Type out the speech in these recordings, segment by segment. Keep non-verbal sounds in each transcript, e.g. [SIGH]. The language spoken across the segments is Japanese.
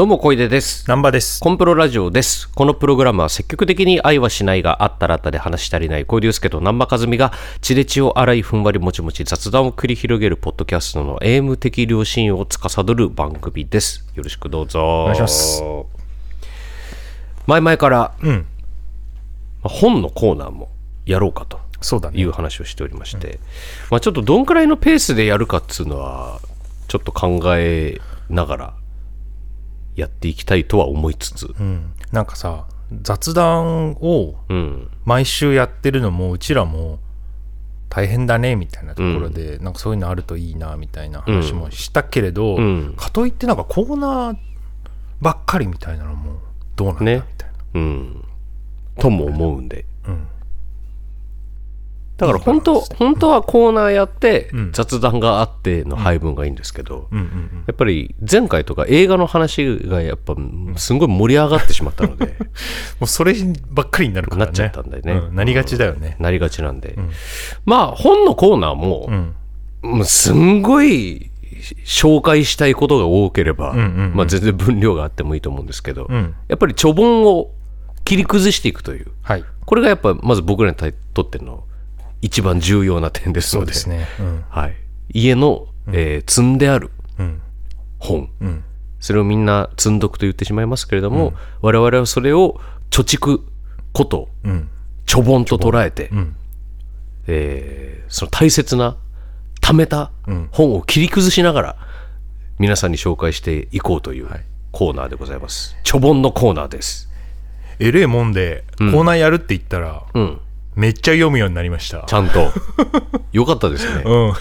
どうも小出です南波です。コンプロラジオですこのプログラムは積極的に愛はしないがあったらあったで話し足りない小出祐介と南波和美が血で血を洗いふんわりもちもち雑談を繰り広げるポッドキャストの AM 的良心を司る番組ですよろしくどうぞお願いします前々から、うん。まあ本のコーナーもやろうかとそうだね。いう話をしておりまして、まあちょっとどんくらいのペースでやるかっつうのはちょっと考えながらやっていきたいとは思いつつうん。なんかさ、雑談をうん毎週やってるのも、うちらも大変だね、みたいなところで、なんかそういうのあるといいな、みたいな話もしたけれど、うんかといってなんかコーナーばっかりみたいなのもどうなんだ、ねみたいな。うん。とも思うんで。うん。だから本当、本当はコーナーやってうん雑談があっての配分がいいんですけど、やっぱり前回とか映画の話がやっぱすんごい盛り上がってしまったので、[LAUGHS] もうそればっかりになるからね。なっちゃったんだよねうんなりがちだよね。なりがちなんで。んまあ本のコーナーもう、ん。もうすんごい紹介したいことが多ければ、まあ全然分量があってもいいと思うんですけど、うん。やっぱりちょぼんを切り崩していくという、はい。これがやっぱまず僕らにとっての一番重要な点ですので、すね。うん。はい。家の、えー積んであるうん。本、うん。それをみんな積んどくと言ってしまいますけれども、我々はそれを貯蓄こと、うん。ちょぼんと捉えて、んえーその大切な貯めたん本を切り崩しながら皆さんに紹介していこうというはいコーナーでございます。ちょぼんのコーナーです。えれえもんで、コーナーやるって言ったら、うん。めっちゃ読むようになりましたち。ゃんと。[LAUGHS] よかったですね。うん。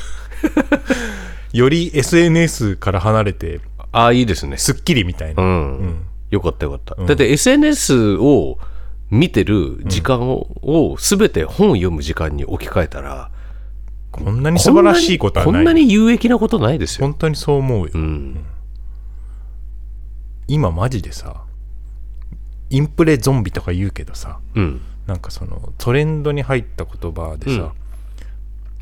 より SNS から離れて、ああ、いいですね。すっきりみたいな。うん。よかったよかった。だって SNS を見てる時間をすべ、て本を読む時間に置き換えたら、こんなに素晴らしいことはない。こんなに有益なことないですよ。本当にそう思うよ。うん。今マジでさ、インプレゾンビとか言うけどさ、うん。なんかそのトレンドに入った言葉でさ、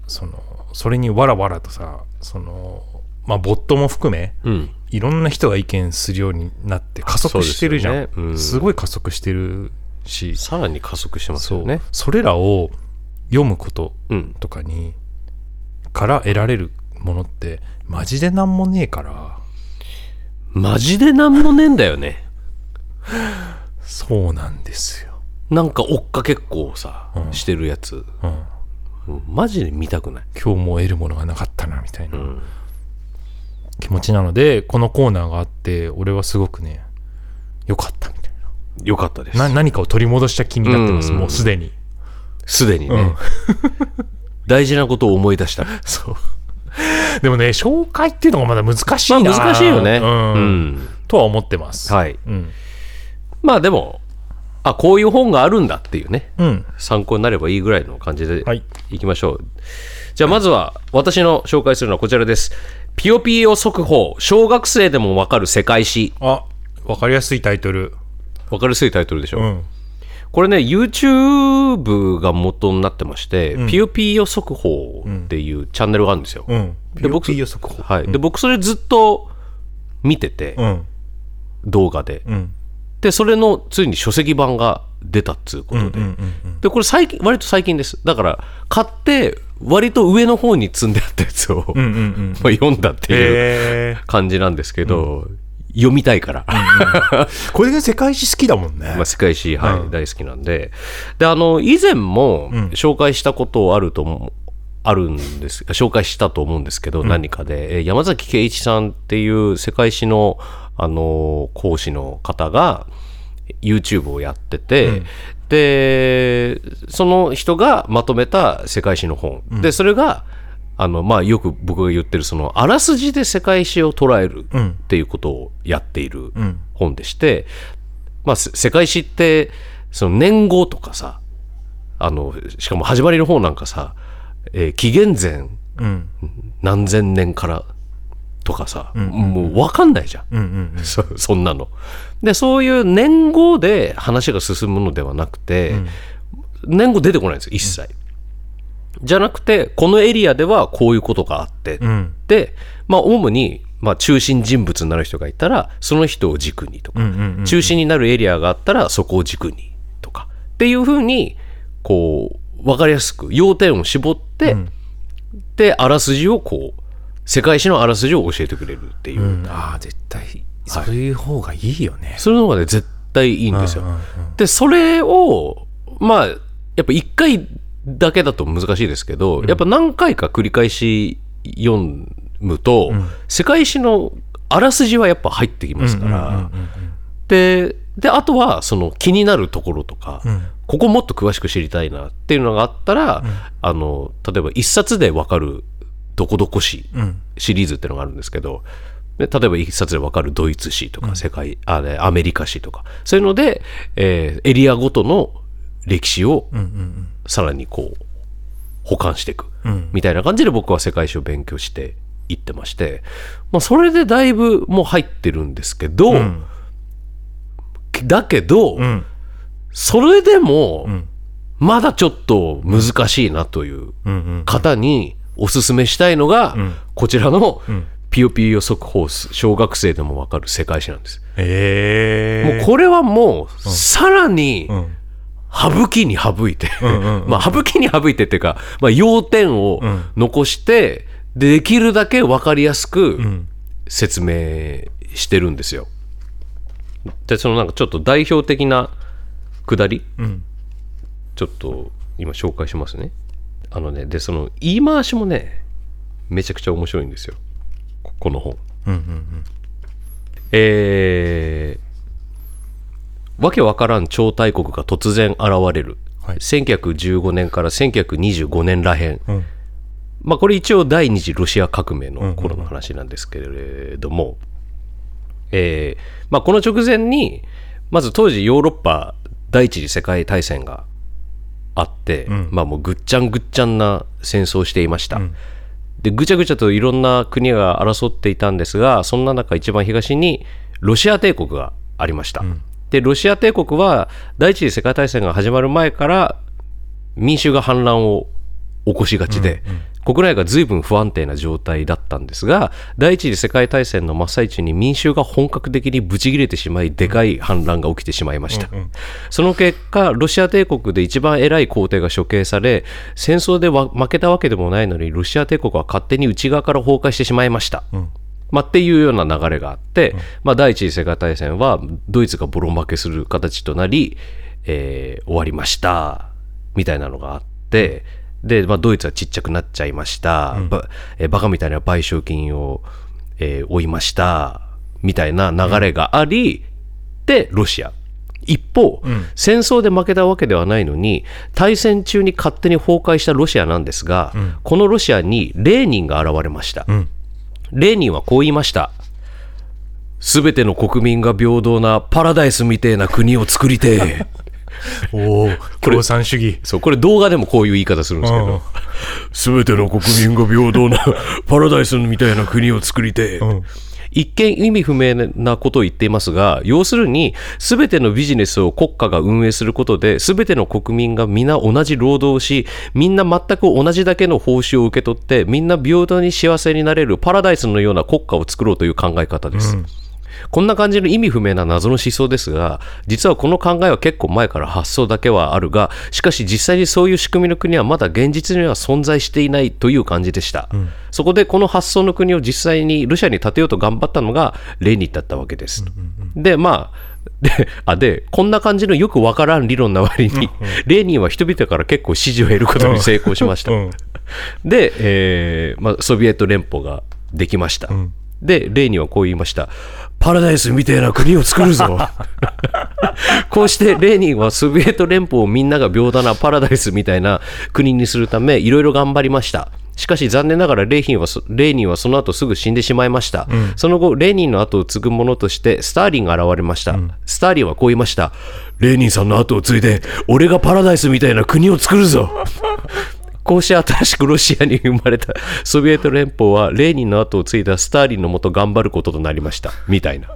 そのそれにわらわらとさそのまあボットも含めうん。いろんな人が意見するようになって加速してるじゃんす,、ねうんごい加速してるしさらに加速してますよね。それらを読むことうん。とかにから得られるものってマジでなんもねえからマジでなんもねえんだよね。[LAUGHS] そうなんですよ、なんか追っかけっこをさ、うん。してるやつ。うん、うんマジで見たくない。今日も得るものがなかったなみたいな。気持ちなのでこのコーナーがあって俺はすごくねよかったみたいよかったです。なな何かを取り戻した気になってます、うん。もうすでに。すでにね、うん。[LAUGHS] 大事なことを思い出した。そう。でもね紹介っていうのがまだ難しいな、まあ難しいよね。うん。うん。とは思ってます。はい。うん、まあでも、あ、こういう本があるんだっていうね、うん、参考になればいいぐらいの感じではいいきましょう。じゃあまずは私の紹介するのはこちらです。ピヨピヨ速報、小学生でもわかる世界史。あわかりやすいタイトルわかりやすいタイトルでしょ。うんこれね、YouTube が元になってまして、ピヨピヨ速報っていうチャンネルがあるんですよ。うんで僕ピヨピヨ速報はい。で、僕それずっと見てて、うん動画で。うんで、それのついに書籍版が出たっつうことで。うんうんで、これ最近、割と最近です。だから、買って、割と上の方に積んであったやつを、うんうんうん [LAUGHS] まあ読んだっていう感じなんですけど、読みたいから。これが世界史好きだもんね [LAUGHS] まあ、世界史、はい、うん大好きなんで。で、あの、以前もん紹介したことあると思う、あるんです、紹介したと思うんですけど、何かで、えー山崎圭一さんっていう世界史の、あの、講師の方が、YouTube をやってて、で、その人がまとめた世界史の本。で、それが、あの、まあ、よく僕が言ってる、その、あらすじで世界史を捉えるっていうことをやっているん。本でして、まあ、せ世界史って、その年号とかさあのしかも始まりの方なんかさ、えー紀元前うん。何千年からとかさ、もう分かんないじゃん、うんうんそそんなの。でそういう年号で話が進むのではなくて、年号出てこないんですよ一切。じゃなくてこのエリアではこういうことがあって、うん。でまあ主に、まあ、中心人物になる人がいたらその人を軸にとか、うんうんうん。中心になるエリアがあったらそこを軸にとか。っていうふうにこう分かりやすく要点を絞って、ん。であらすじをこう世界史のあらすじを教えてくれるっていう、うん。ああ絶対そういう方がいいよね、そういうのがね絶対いいんですよ。うんうんうん。でそれをまあやっぱ一回だけだと難しいですけど、やっぱ何回か繰り返し読むと、世界史のあらすじはやっぱ入ってきますから、うんうんうん。でであとはその気になるところとか、うんここもっと詳しく知りたいなっていうのがあったら、あの例えば一冊でわかるどこどこ史うん。シリーズっていうのがあるんですけど、で例えば一冊でわかるドイツ史とか世界、あねアメリカ史とかそういうので、えーエリアごとの歴史をうんうん。さらにこう保管していくうん。みたいな感じで僕は世界史を勉強していってまして、まあ、それでだいぶもう入ってるんですけど、うん。だけど、うんそれでもん。まだちょっと難しいなという方におすすめしたいのが、ん。こちらのん。ピヨピヨ速報ス小学生でもわかる世界史なんです。ええもうこれはもうさらにうん。省きに省いて、[LAUGHS] まあ省きに省いてっていうか、まあ、要点をん。残して、でできるだけわかりやすくん。説明してるんですよ。でそのなんかちょっと代表的なくだり、うんちょっと今紹介しますね。あのね、で、その言い回しもね、めちゃくちゃ面白いんですよ。ここの本。うんうんえー、わけわからん超大国が突然現れる。はい1915年から1925年らへん。うんまあこれ一応第二次ロシア革命の頃の話なんですけれども、えーまあこの直前に、まず当時ヨーロッパ第一次世界大戦があって、んまあもうぐっちゃんぐっちゃんな戦争をしていました。で、ぐちゃぐちゃといろんな国が争っていたんですが、そんな中一番東にロシア帝国がありました。で、ロシア帝国は第一次世界大戦が始まる前から民衆が反乱を起こしがちで、国内が随分不安定な状態だったんですが、第一次世界大戦の真っ最中に民衆が本格的にブチ切れてしまい、でかい反乱が起きてしまいました。その結果、ロシア帝国で一番偉い皇帝が処刑され、戦争では負けたわけでもないのに、ロシア帝国は勝手に内側から崩壊してしまいました。まあ、っていうような流れがあって、まあ、第一次世界大戦はドイツがボロ負けする形となり、えー終わりましたみたいなのがあってで、まあ、ドイツはちっちゃくなっちゃいました、ばえーバカみたいな賠償金を、えー負いました。みたいな流れがあり、でロシア。一方、戦争で負けたわけではないのに大戦中に勝手に崩壊したロシアなんですが、このロシアにレーニンが現れました、ん。レーニンはこう言いました。すべての国民が平等なパラダイスみてえな国を作りてえ。おお共産主義。そう、これ動画でもこういう言い方するんですけうん。ど、すべての国民が平等な [LAUGHS] パラダイスみたいな国を作りて。え。ん。一見意味不明なことを言っていますが、要するに、すべてのビジネスを国家が運営することで、すべての国民が皆同じ労働をし、みんな全く同じだけの報酬を受け取って、みんな平等に幸せになれるパラダイスのような国家を作ろうという考え方です。こんな感じの意味不明な謎の思想ですが、実はこの考えは結構前から発想だけはあるが、しかし実際にそういう仕組みの国はまだ現実には存在していないという感じでした。そこでこの発想の国を実際にロシアに建てようと頑張ったのがレーニンだったわけです。で、まあ、[LAUGHS] で、あ、で、こんな感じのよくわからん理論な割に、レーニンは人々から結構支持を得ることに成功しました。うんで、えーまあ、ソビエト連邦ができました。で、レーニンはこう言いました。パラダイスみたいな国を作るぞ。[LAUGHS] こうしてレーニンはソビエト連邦をみんなが平等なパラダイスみたいな国にするためいろいろ頑張りました。しかし残念ながらレーヒンはそレーニンはその後すぐ死んでしまいました、その後レーニンの後を継ぐ者としてスターリンが現れました、スターリンはこう言いました。レーニンさんの後を継いで俺がパラダイスみたいな国を作るぞこうして新しくロシアに生まれた [LAUGHS] ソビエト連邦はレーニンの後を継いだスターリンのもと頑張ることとなりました。みたいな。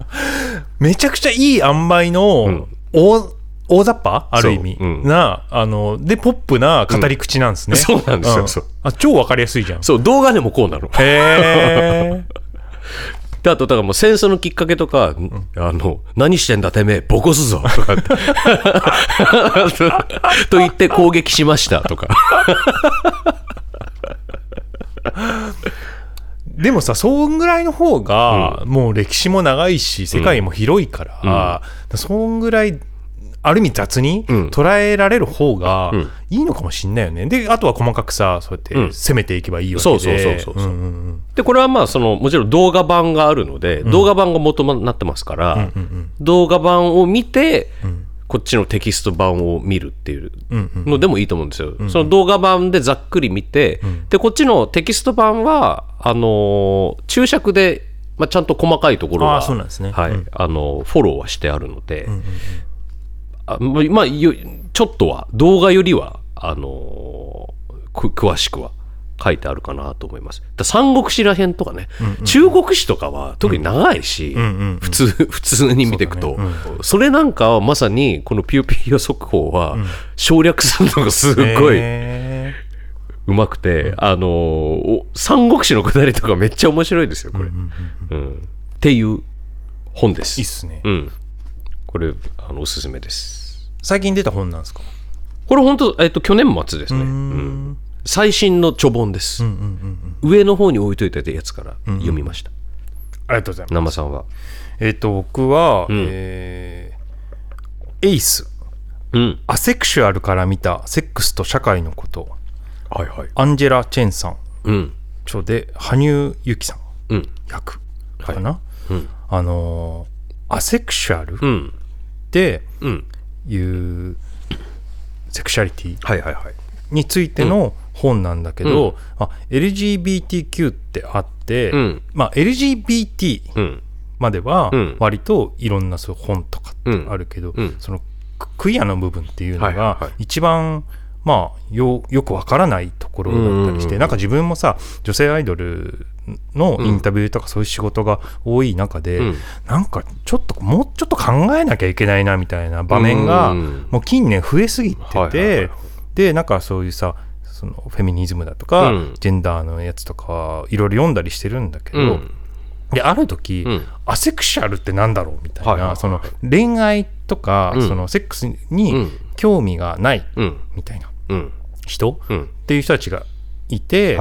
めちゃくちゃいい塩梅の大,、大雑把？ある意味。そううん。な、あの、で、ポップな語り口なんですね。そうなんですよ。そうあ、超わかりやすいじゃん。そう。動画でもこうなの。へー。[LAUGHS] であとだからもう戦争のきっかけとか、あの何してんだてめえボコすぞとかって。[LAUGHS] と言って攻撃しましたとか。[LAUGHS] でもさ、そんぐらいの方が、もう歴史も長いし、世界も広いから、そんぐらい、ある意味雑にうん。捉えられる方がん。いいのかもしんないよね。で、あとは細かくさ、そうやって攻めていけばいいわけで。そうそうそうそうそう。んんん。でこれはまあそのもちろん動画版があるので、動画版が元になってますから、動画版を見て、こっちのテキスト版を見るっていうのでもいいと思うんですよ。その動画版でざっくり見て、でこっちのテキスト版はあのー注釈で、まあ、ちゃんと細かいところはあーそうなんですね。はいフォローはしてあるので、あまあよちょっとは動画よりはあのーく詳しくは書いてあるかなと思います。だ三国志らへんとかね、中国史とかは特に長いし、んうん。普通 [LAUGHS] 普通に見ていくと。そ,、れなんかはまさにこのピューピュー速報は省略するのがすごいへうまくて、あのーお三国志のくだりとかめっちゃ面白いですよこれ、うんっていう本です。ーいいっすね。うん、これあのおすすめです。最近出た本なんですか？これ本当えっと去年末ですね。うん最新の著本です、上の方に置いといたやつから読みました。ありがとうございます。生さんは？えっ、と、僕は、んえーエイス。うん。アセクシュアルから見たセックスと社会のこと。はいはい。アンジェラ・チェンさん。うん。著で、羽生由紀さん。うん。役かな、うん。あのーアセクシュアルっうん。てうん。いうセクシャリティはいはいはい。についての本なんだけど、あ LGBTQ ってあって、うん。まあ、LGBT うん。まではうん。割といろんなそう本とかってうん。あるけど、うん。そのククイアの部分っていうのが一番まあよよくわからないところだったりして、うん。なんか自分もさ女性アイドルのインタビューとかそういう仕事が多い中で、うんなんかちょっともうちょっと考えなきゃいけないなみたいな場面がうんもう近年増えすぎてて、でなんかそういうさそのフェミニズムだとか、うんジェンダーのやつとかいろいろ読んだりしてるんだけど、うん。である時、うんアセクシャルってなんだろうみたいな、その恋愛とか、うんそのセックスうにん興味がないうん。みたいなうん。人、うん。っていう人たちがいて。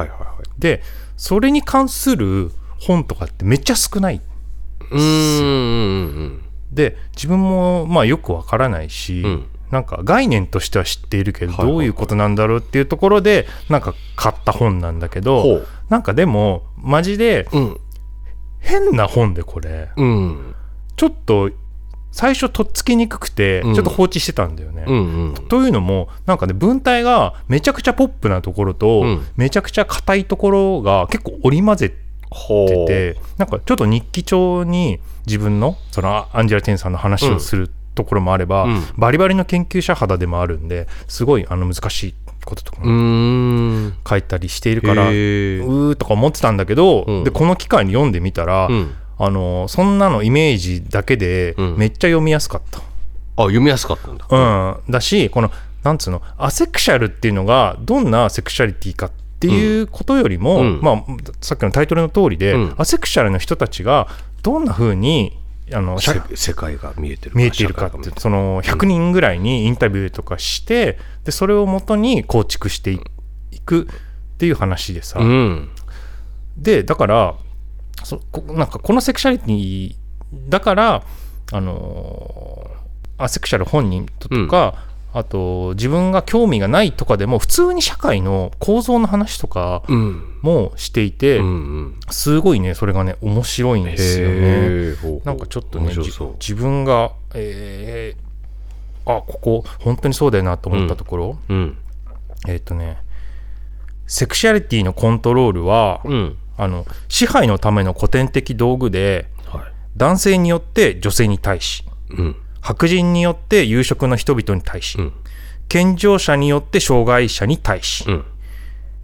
でそれに関する本とかってめっちゃ少ない。うーん。で自分もまあよくわからないし、うんなんか概念としては知っているけど、はいはいはいどういうことなんだろうっていうところでなんか買った本なんだけほどうなんかでもマジでうん。変な本でこれうん。ちょっと最初とっつきにくくてちうんょっと放置してたんだよね。うん。うん。というのもなんかね文体がめちゃくちゃポップなところと、うんめちゃくちゃ硬いところが結構織り交ぜほててなんかちょっと日記帳に自分のそのアンジェラ・テンさんの話をするところもあれば、うんバリバリの研究者肌でもあるんですごいあの難しいこととか。書いたりしているから、うへーーとか思ってたんだけど、うんでこの機会に読んでみたら、うん。あのそんなのイメージだけでうんめっちゃ読みやすかった。あ、読みやすかったんだ。うん、だしこのなんつうのアセクシャルっていうのがどんなセクシャリティかっていうことよりも、うんまあ、さっきのタイトルの通りで、うんアセクシャルの人たちがどんな風にあの世界が見えてる見えているかってその100人ぐらいにインタビューとかしてでそれをもとに構築していいくっていう話でさ、うん。でだからそこなんかこのセクシャリティだからあのーアセクシャル本人とか、あと自分が興味がないとかでも普通に社会の構造の話とかうん。もしていて、うんうん。すごいねそれがね面白いんですよね。なんかちょっとね自分が、えーあここ本当にそうだよなと思ったところ、うん。えっ、とねセクシャリティのコントロールは、うん。あの支配のための古典的道具ではい。男性によって女性に対しうん。白人によって有色の人々に対し、うん。健常者によって障害者に対し、うん。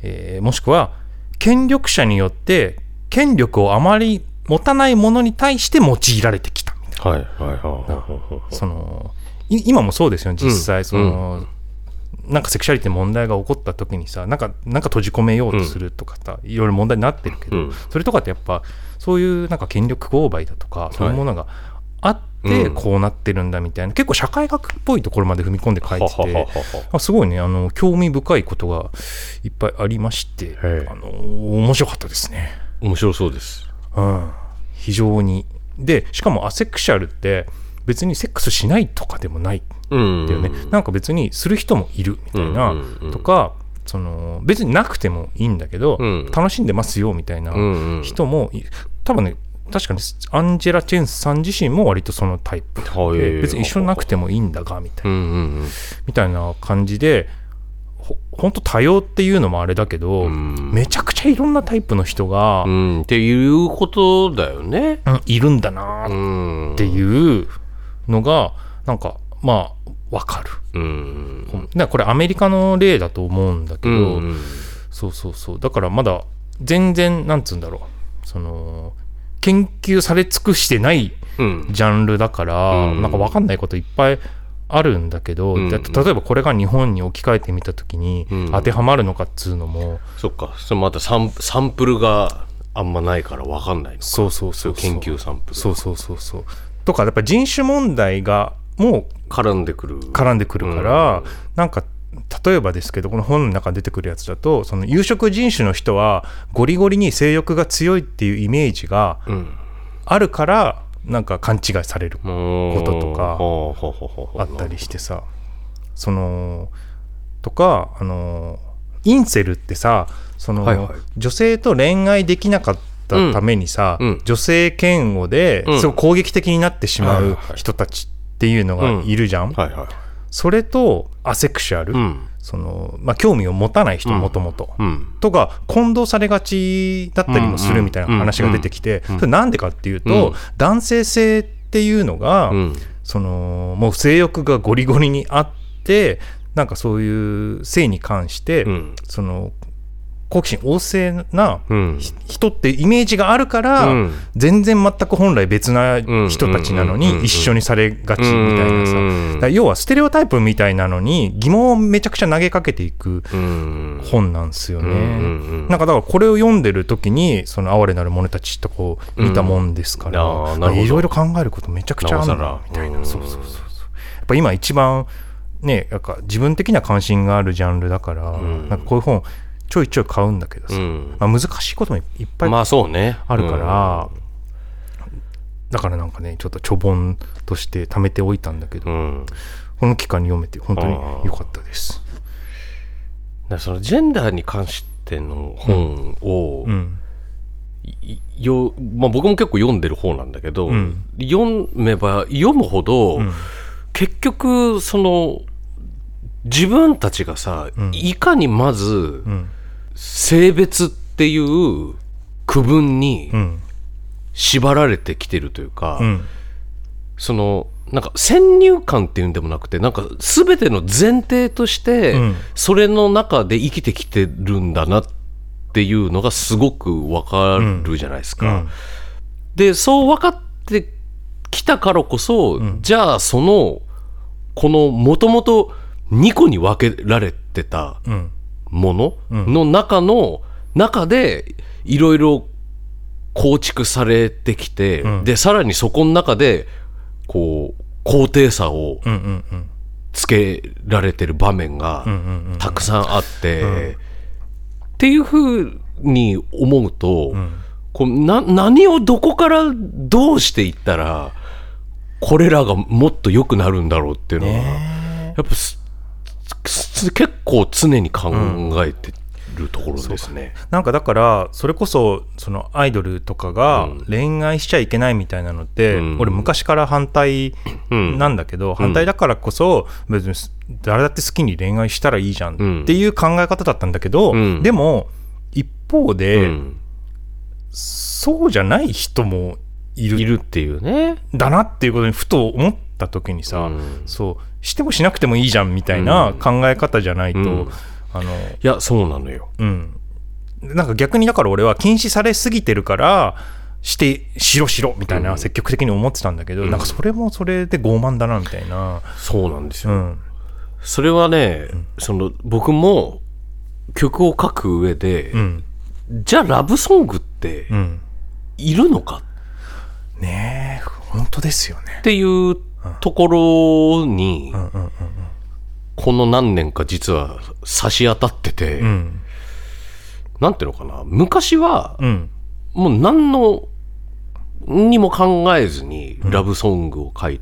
えーもしくは権力者によって権力をあまり持たないものに対して用いられてきたみたいはいはいはなそのい今もそうですよ実際その、なんかセクシャリティ問題が起こった時にさなんかなんか閉じ込めようとするとかさ、いろいろ問題になってるけど、うん。それとかってやっぱそういうなんか権力勾配だとかそういうものがあってうん。こうなってるんだみたいな、結構社会学っぽいところまで踏み込んで書いててあすごいねあの興味深いことがいっぱいありましてあの面白かったですね。面白そうです。うん、非常に。でしかもアセクシャルって別にセックスしないとかでもない。うん。んだよね、なんか別にする人もいるみたいな、うんうんうん。とかその別になくてもいいんだけど、うん。楽しんでますよみたいなうんうん。人もい多分ね確かにアンジェラ・チェンスさん自身も割とそのタイプはい。で別に一緒になくてもいいんだがみたいな、うんうんみたいな感じでほほんと多様っていうのもあれだけど、うん。めちゃくちゃいろんなタイプの人が、うん。うんっていうことだよね。うんいるんだなうんっていうのがなんかまあわかる、うん。だこれアメリカの例だと思うんだけど、うんそうそうそう。だからまだ全然なんつうんだろう。その研究され尽くしてないうん。ジャンルだから、うん。なんかわかんないこといっぱいあるんだけど、うん。例えばこれが日本に置き換えてみた時にうん。当てはまるのかっつうのも、そっか。それまたサンサンプルがあんまないから分かんないのか。そうそうそうそう研究サンプル。そうそうそうそうとかやっぱ人種問題がもう絡んでくる絡んでくる。から、なんか例えばですけどこの本の中に出てくるやつだとその有色人種の人はゴリゴリに性欲が強いっていうイメージがうんあるからなんか勘違いされることとかあったりしてさ。そのとかあのインセルってさその、はいはい。女性と恋愛できなかったためにさ、うん。うん女性嫌悪でうん。すごい攻撃的になってしまう人たちっていうのがいるじゃん、はいはいそれとアセクシュアル、うん。そのまあ、興味を持たない人うん。もともと。うん。とか混同されがちだったりもするみたいな話が出てきて、それなんでかっていうと、うん。男性性っていうのが、うん。そのもう性欲がゴリゴリにあってなんかそういう性に関して、うん。その好奇心旺盛な人ってイメージがあるから、うん。全然全く本来別な人たちなのに一緒にされがちみたいなさ、要はステレオタイプみたいなのに疑問をめちゃくちゃ投げかけていくうん。本なんですよね。なんかだからこれを読んでる時にその哀れなる者たちとこう見たもんですから、いろいろ考えることめちゃくちゃあるなみたいな、うんそうそうそうそう。やっぱ今一番ねなんか自分的な関心があるジャンルだから、ん。なんかこういう本ちょいちょい買うんだけどさ、うん。まあ、難しいこともいっぱいまあそうね。あるから、だからなんかねちょっとちょぼんとして貯めておいたんだけど、うん。うんこの期間に読めて本当に良かったです。だからそのジェンダーに関しての本を、よまあ、僕も結構読んでる方なんだけど、うん。読めば読むほど、うん。結局その自分たちがさ、うん。いかにまずうん性別っていう区分にうん。縛られてきてるというか、うん。そのなんか先入観っていうんでもなくてなんか全ての前提として、うん。それの中で生きてきてるんだなっていうのがすごくわかるじゃないですか。うん。でそう分かってきたからこそ、じゃあそのこのもともと2個に分けられてたうんもの？の中の中でいろいろ構築されてきて、うん。でさらにそこの中でこう高低差をうんうんうん。つけられてる場面がうんうんうんたくさんあって、っていうふうに思うと、ん。こうな何をどこからどうしていったらこれらがもっと良くなるんだろうっていうのは、やっぱ結構常に考えてるところですね。なんかだからそれこそそのアイドルとかが恋愛しちゃいけないみたいなのって、うん。俺昔から反対うんなんだけど、反対だからこそ別に誰だって好きに恋愛したらいいじゃうんん。っていう考え方だったんだけど、うん。でも一方で、うん。そうじゃない人もいる。いるっていうね。だなっていうことにふと思った時にさ、うん。そうしてもしなくてもいいじゃんみたいな考え方じゃないと、うん。あのいや、そうなのよ。うん。なんか逆にだから俺は禁止されすぎてるからしてしろしろみたいな積極的に思ってたんだけど、なんかそれもそれで傲慢だなみたいな、そうなんですよ。うん。それはね、その僕も曲を書く上で、うん。じゃあラブソングってうん、いるのかねえ本当ですよね。っていうところに、うんうんうんこの何年か実は差し当たってて、うん。なんていうのかな昔はうん。もう何のにも考えずにラブソングを書い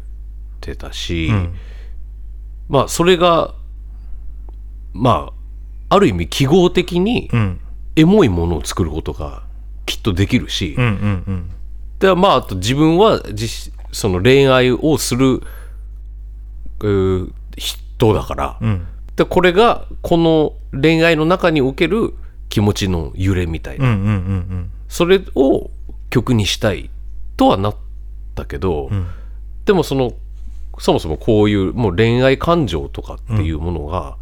てたし、ん。まあそれがまあある意味記号的にうん。エモいものを作ることがきっとできるし、うんうんうんでまああと自分は実その恋愛をする人だから、うん。でこれがこの恋愛の中における気持ちの揺れみたいな、うんうんうんそれを曲にしたいとはなったけど、ん。でもそのそもそもこういうもう恋愛感情とかっていうものが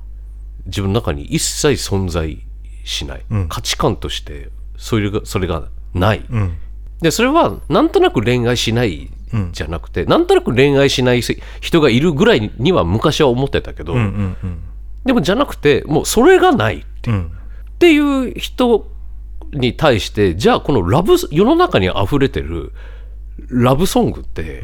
自分の中に一切存在しない、ん。価値観としてそれがそれがない、うんうんでそれはなんとなく恋愛しないじゃなくて、なんとなく恋愛しない人がいるぐらいには昔は思ってたけど、うんうんうん。でもじゃなくてもうそれがないってうん。っていう人に対してじゃあこのラブ世の中に溢れてるラブソングって、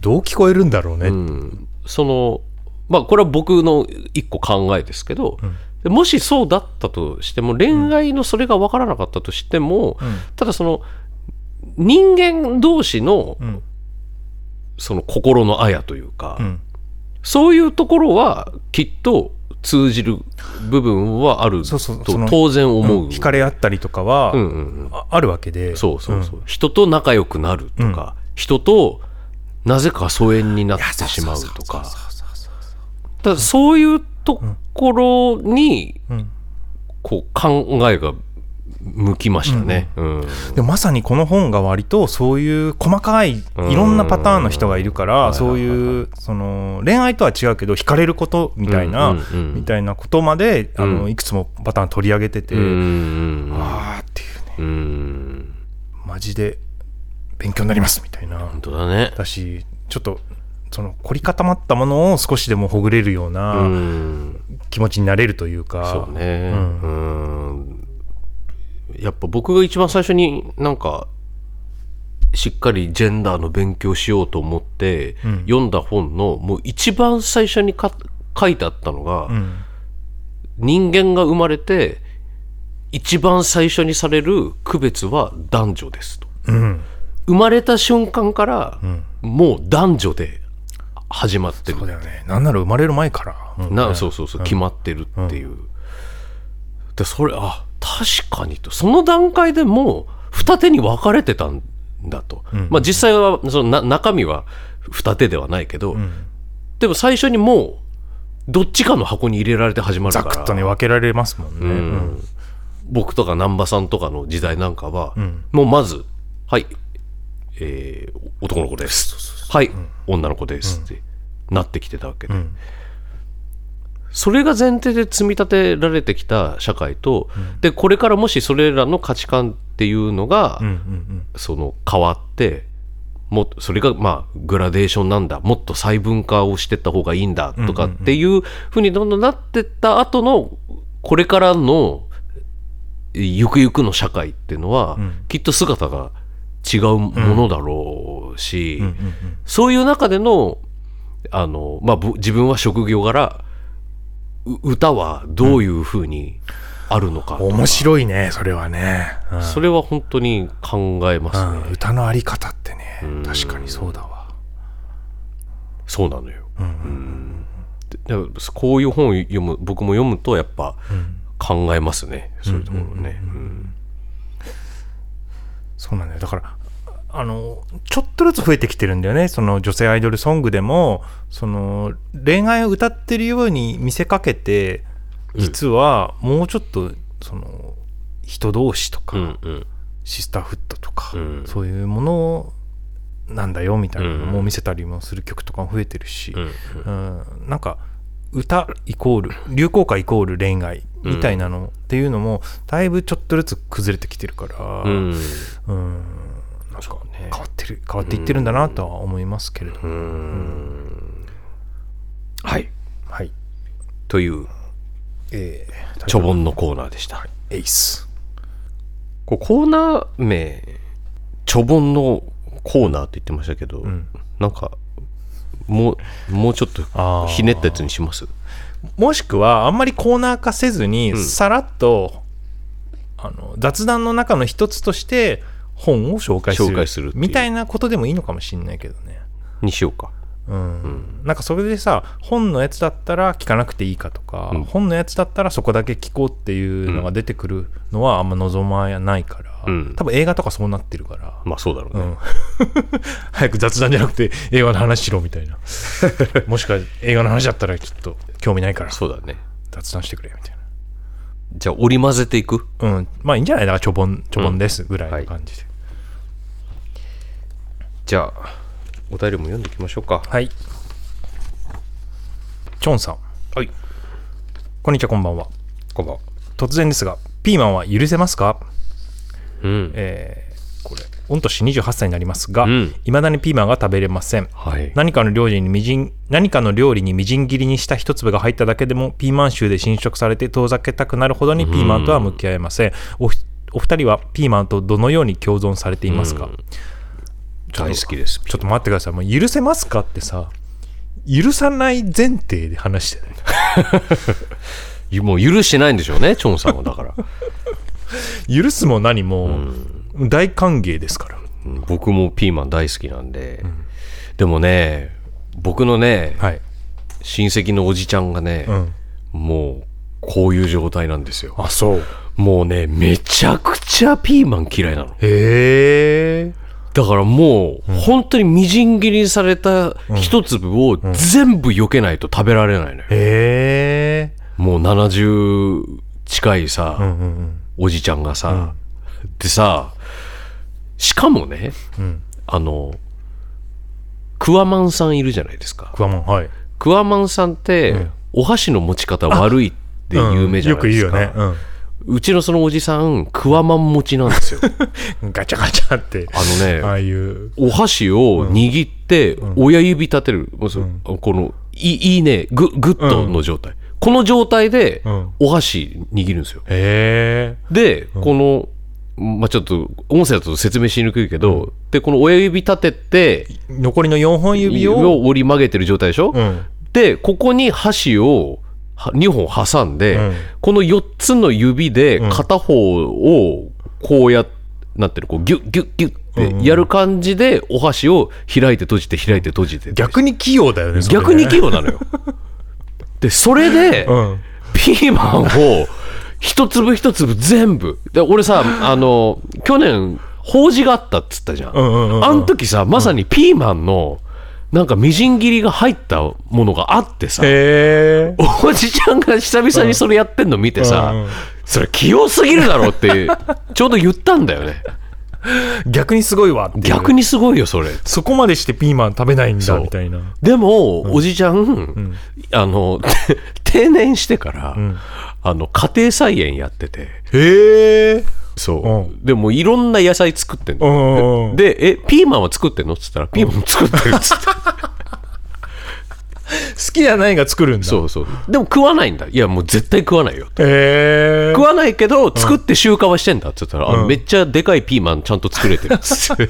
どう聞こえるんだろうね、うん。そのまあこれは僕の一個考えですけど、でもしそうだったとしても恋愛のそれが分からなかったとしても、ただその人間同士の、ん。その心のあやというか、ん。そういうところはきっと通じる部分はあると当然思う。惹かれ合ったりとかは、うんうんうん。ああるわけで。そうそうそう、人と仲良くなるとか、人となぜか疎遠になってしまうとか。ただそういうところに、ん。こう考えが向きましたね。うん。でもまさにこの本が割とそういう細かいいろんなパターンの人がいるからそういうその恋愛とは違うけど惹かれることみたいなうんうんうんみたいなことまであうん。のいくつもパターン取り上げててうんうんあーっていうね。うん。マジで勉強になりますみたいな。本当だね。だしちょっとその凝り固まったものを少しでもほぐれるよううなん。気持ちになれるというか。そうね、ううんやっぱ僕が一番最初になんかしっかりジェンダーの勉強しようと思って読んだ本のもう一番最初にか書いてあったのが、うん。人間が生まれて一番最初にされる区別は男女ですと。うん。生まれた瞬間からもう男女で始まってる。そうだよね。なんなら生まれる前から。うんなそうそうそう、決まってるっていう、でそれあ確かにと。その段階でもう二手に分かれてたんだと、まあ実際はそのな中身は二手ではないけど、でも最初にもうどっちかの箱に入れられて始まるから。ざくっとね分けられますもんね、うん。僕とか難波さんとかの時代なんかは、ん。もうまず「はい、えー男の子です」はい、女の子です」ってなってきてたわけで、んそれが前提で積み立てられてきた社会と、でこれからもしそれらの価値観っていうのが、うんうんその変わってもそれがまあグラデーションなんだもっと細分化をしてった方がいいんだとかっていうふうにどんどんなってった後のこれからのゆくゆくの社会っていうのは、きっと姿が違うものだろうし、そういう中でのあの、まあ、ぶ自分は職業柄う歌はどういうふうにあるのかとか、面白いねそれはね、うん。それは本当に考えますね。うん。歌のあり方ってね確かにそうだわ。そうなのよ。うんこういう本を読む僕も読むとやっぱ考えますね、そういうところね。うん。そうなんだよ。だからあのちょっとずつ増えてきてるんだよね。その女性アイドルソングでもその恋愛を歌ってるように見せかけて実はもうちょっとその人同士とか、うんうん。シスターフットとか、うん。そういうものなんだよみたいなのも見せたりもする曲とかも増えてるし、うん。うん。なんか歌イコール流行歌イコール恋愛みたいなのっていうのもだいぶちょっとずつ崩れてきてるから、うん。うん変わってる変わっていってるんだなとは思いますけれども、うん。はい。はい。というえー、ちょぼんのコーナーでした、エイス。こうコーナー名ちょぼんのコーナーって言ってましたけど、ん。なんかもうもうちょっとひねったやつにします？もしくはあんまりコーナー化せずに、さらっとあの雑談の中の一つとして本を紹介する紹介するみたいなことでもいいのかもしれないけどね。にしようか。うん。なんかそれでさ本のやつだったら聞かなくていいかとか、うん。本のやつだったらそこだけ聞こうっていうのが出てくるのはあんま望まないから、うん。多分映画とかそうなってるから、まあそうだろうね、うん。[LAUGHS] 早く雑談じゃなくて映画の話しろみたいな。[LAUGHS] もしくは映画の話だったらちょっと興味ないからそうだね。雑談してくれみたいじゃあ織り交ぜていく？なうん。まあいいんじゃない？だからちょぼんちょぼんですぐらいの感じで、じゃあお便りも読んでいきましょうか。はい。チョンさん。はい。こんにちは、こんばんは。こんばんは。突然ですが、ピーマンは許せますか？うん。ええーこれ、御年28歳になりますが、うん。いまだにピーマンが食べれません。はい。何かの料理にみじん何かの料理にみじん切りにした一粒が入っただけでもピーマン臭で侵食されて遠ざけたくなるほどにピーマンとは向き合えません、おひお二人はピーマンとどのように共存されていますか、大好きです。ちょっと待ってください。もう許せますかってさ許さない前提で話してない。[LAUGHS] もう許してないんでしょうねチョンさんはだから。[LAUGHS] 許すも何も大歓迎ですから、うん僕もピーマン大好きなんで、でもね僕のね、はい、親戚のおじちゃんがね、うん、もうこういう状態なんですよ。あそう。もうねめちゃくちゃピーマン嫌いなの。へえだからもう、本当にみじん切りにされた一粒を全部避けないと食べられないのよ、もう70近いさ、うんうんおじちゃんがさ、でさしかもね、ん。あのクワマンさんいるじゃないですか。クワモンはい。クワマンさんって、ん。お箸の持ち方悪いって有名じゃないですか、うん。よく言うよね、うちのそのおじさんクワマン持ちなんですよ。うん、ガチャガチャって。あのねああいう。お箸を握って親指立てる、もうそこのいいいねググッドの状態、この状態でうん。お箸握るんですよ。へえ。で、このまあちょっと音声だと説明しにくいけど、でこの親指立てて残りの4本指をを折り曲げてる状態でしょ、うん。でここに箸を2本挟んで、うん。この4つの指でん。片方をこうやなんていうのこうギュッギュッギュッってやる感じでお箸を開いて閉じて開いて閉じて。逆に器用だよね逆に器用なのよ。[LAUGHS] でそれで、うん。ピーマンを一粒一粒全部。で俺さあの [LAUGHS] 去年法事があったっつったじゃん,、んうんうんうん。あの時さまさにピーマンのなんかみじん切りが入ったものがあってさおじちゃんが久々にそれやってんの見てさ、うんうん。それ器用すぎるだろって [LAUGHS] ちょうど言ったんだよね。逆にすごいわ逆にすごいよそれ。そこまでしてピーマン食べないんだみたいな。でも、おじちゃん、あの [LAUGHS] 定年してから、ん。あの家庭菜園やってて。へえそう、でもいろんな野菜作ってんうの、んうんうん。でえピーマンは作ってんの？っつったらピーマンも作ってるっつって、[LAUGHS] 好きじゃないが作るんだ。そうそう。でも食わないんだ。いやもう絶対食わないよ。へえ食わないけど作って集荷はしてんだっつったら、あめっちゃでかいピーマンちゃんと作れてる。っつって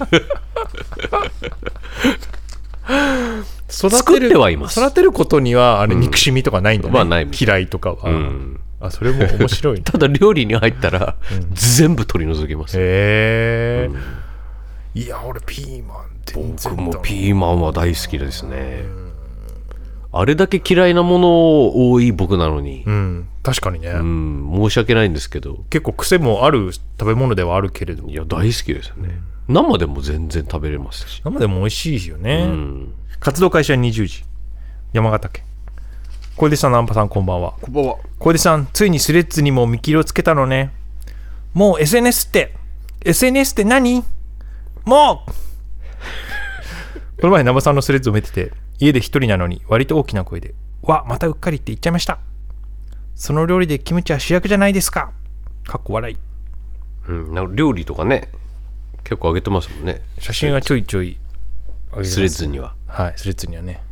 作ってはいます。育てることにはあれ憎しみとかないんだね、まあない。嫌いとかは、んあそれも面白いね。[LAUGHS] ただ料理に入ったら、全部取り除きます。へえ、いや俺ピーマン全然僕もだピーマンは大好きですね。あれだけ嫌いなもの多い僕なのに、うん。確かにね、うん、申し訳ないんですけど。結構癖もある食べ物ではあるけれど。いや大好きですよね、生でも全然食べれますし、生でも美味しいよね、うん、活動開始は20時。山形県小出さんナンパさんこんばんは。こんばんは。小出さんついにスレッズにも見切りをつけたのね。もう SNS って。SNS って何？もう。[LAUGHS] この前、ナバさんのスレッズを見てて、家で一人なのに割と大きな声で、わ、またうっかりって言っちゃいました。その料理でキムチは主役じゃないですか。かっこ笑い。うん、なんか料理とかね結構上げてますもんね。写真はちょいちょいスレッズには。はい、スレッズにはね。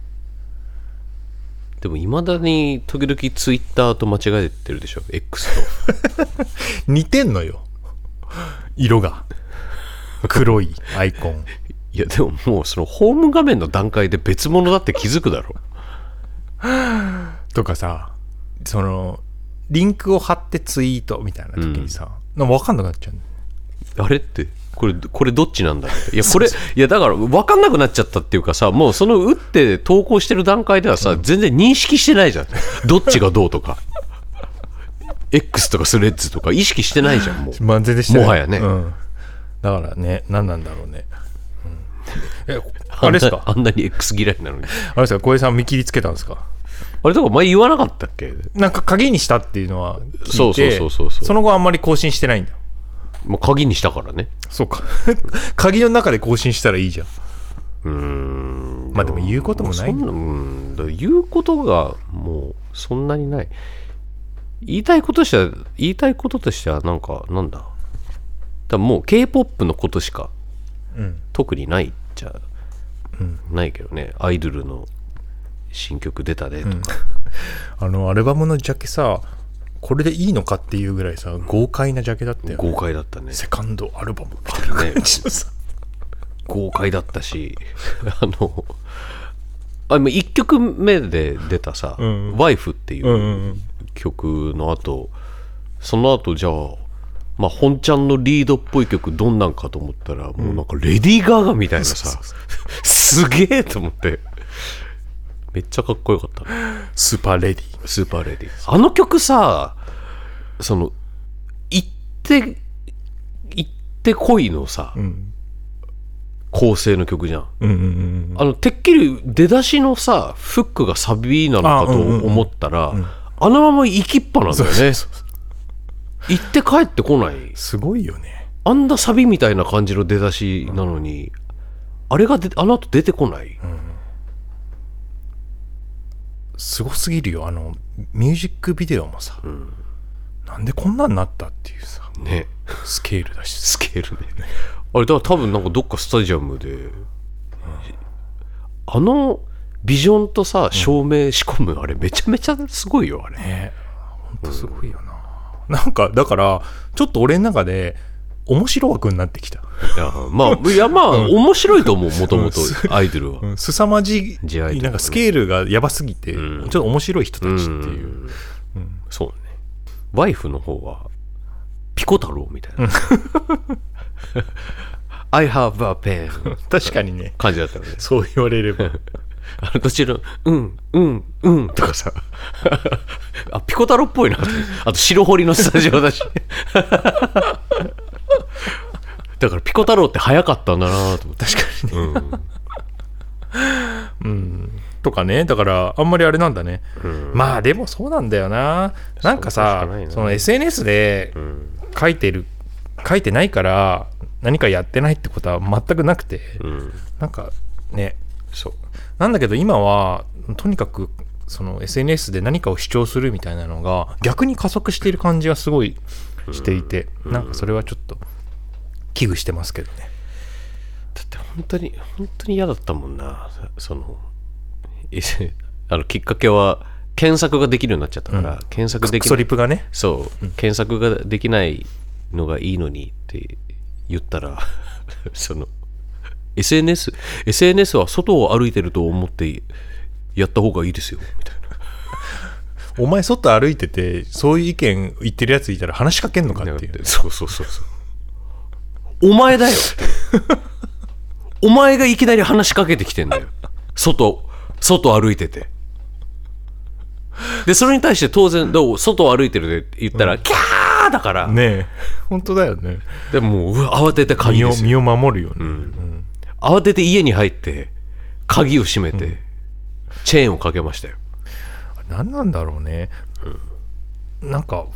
でもいまだに時々ツイッターと間違えてるでしょ？X と [LAUGHS] 似てんのよ。色が。黒いアイコン。[LAUGHS] いやでももうそのホーム画面の段階で別物だって気づくだろ [LAUGHS] とかさ、その、リンクを貼ってツイートみたいな時にさ、なんか分かんなくなっちゃうのあれってこれこれどっちなんだいやこれいやだから分かんなくなっちゃったっていうかさもうその打って投稿してる段階ではさ、全然認識してないじゃん。どっちがどうとか。X とかスレッズとか意識してないじゃんもう。まあ全然してない。もはやね。うん、だからね何なんだろうね、うん、えあれですか？あんなに X 嫌いなのに。あれですか？小江さん見切りつけたんですか？あれだから前言わなかったっけ？なんか鍵にしたっていうのは聞いてそうそうそうそうそう。その後あんまり更新してないんだもう鍵にしたからね。そうか。[LAUGHS] 鍵の中で更新したらいいじゃん。うーん。まあでも言うこともないそんなうん。言うことがもうそんなにない。言いたいこととしては言いたいこととしてはなんかなんだ？だからもう k p o p のことしかうん。特にないじゃないけどね。アイドルの新曲出たでとか、[LAUGHS] あのアルバムのジャケさこれでいいのかっていうぐらいさ豪快なジャケだったよ豪快だったね。セカンドアルバムみたいなね感じのさ。豪快だったし [LAUGHS] あのあ今1曲目で出たさ「うんワイフっていう曲の後その後じゃあまあ本ちゃんのリードっぽい曲どんなんかと思ったら、もうなんかレディー・ガガみたいなさすげえと思ってめっちゃかっこよかった。スーパーレディスーパーレディーあの曲さその行って行ってこいのさ、ん。構成の曲じゃん。うんうんうんあのてっきり出だしのさフックがサビなのかとあうんうんうん思ったらあのまま行きっぱなんだよね。[LAUGHS] 行って帰ってこない。すごいよね。あんなサビみたいな感じの出だしなのに、あれがであの後出てこない、すごすぎるよ。あのミュージックビデオもさ、なんでこんなんなったっていうさ。ね。スケールだしスケールね。あれだから多分なんかどっかスタジアムで、あのビジョンとさ照明仕込むあれめちゃめちゃすごいよあれ、ね。ほんとすごいよな、なんかだからちょっと俺の中で面白枠になってきた、いやまあいやまあ、面白いと思うもともとアイドルは、うん、凄まじいなんかスケールがやばすぎて、ん。ちょっと面白い人たちっていう、うん。そうね。ワイフの方はピコ太郎みたいな。[LAUGHS] I have a pen 確かにね。感じだったよね。そう言われれば。[LAUGHS] あの途中の「うんうんうん」とかさ。[LAUGHS] あピコ太郎っぽいな。とあと白堀のスタジオだしだからピコ太郎って早かったんだなと思って。確かにね。うん。とかね。だからあんまりあれなんだね、まあでもそうなんだよな。なんかさその SNS で書いてる書いてないから何かやってないってことは全くなくて、うん。なんかねそう。なんだけど今はとにかくその SNS で何かを主張するみたいなのが逆に加速している感じがすごいしていて、なんかそれはちょっと危惧してますけどね。だって本当に本当に嫌だったもんな。そのえあのきっかけは検索ができるようになっちゃったから、検索できない。リプがね。そう、検索ができないのがいいのにって言ったら [LAUGHS] その SNS SNS は外を歩いてると思ってやった方がいいですよみたいな。お前外歩いててそういう意見言ってるやついたら話しかけんのかっていう。そうそうそうそうお前だよ。お前がいきなり話しかけてきてんだよ。外外歩いてて。でそれに対して当然どう外を歩いてるって言ったら、キャーだから、ねえ。本当だよね。でももう慌てて鍵を身を守るよね、慌てて家に入って鍵を閉めて、チェーンをかけましたよ。何なんだろうね、なんか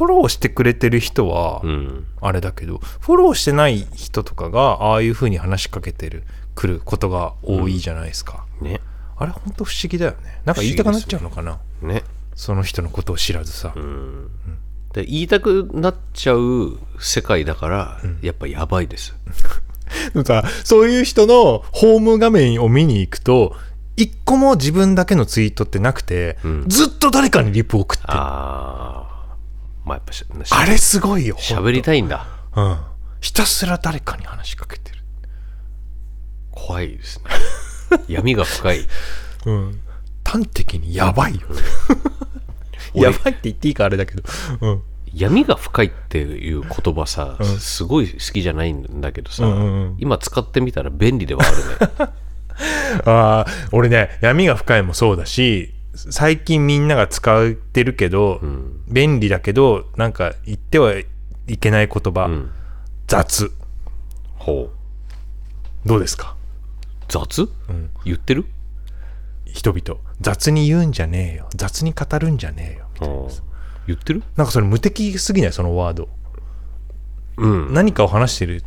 フォローしてくれてる人はうん。あれだけど、フォローしてない人とかがああいう風に話しかけてるくることが多いじゃないですか、ね。あれ本当不思議だよね。なんか言いたくなっちゃうのかな、ね。その人のことを知らずさ、で言いたくなっちゃう世界だから、やっぱやばいです。[LAUGHS] でもさそういう人のホーム画面を見に行くと一個も自分だけのツイートってなくて、ん。ずっと誰かにリプ送ってるまあやっぱしあれすごいよ喋りたいんだ。うん。ひたすら誰かに話しかけてる。怖いですね。[LAUGHS] 闇が深い。うん。端的にやばいよ。俺 [LAUGHS] やばいって言っていいかあれだけど。うん。闇が深いっていう言葉さ、ん。すごい好きじゃないんだけどさ、うんうんうん。今使ってみたら便利ではあるね。[LAUGHS] ああ俺ね闇が深いもそうだし最近みんなが使ってるけど、ん。便利だけどなんか言ってはいけない言葉、うん。雑。ほう。どうですか？雑、言ってる？人々。雑に言うんじゃねえよ。雑に語るんじゃねえよ。みたいな。う。ん言ってる？なんかそれ無敵すぎない？そのワード。うん。何かを話してる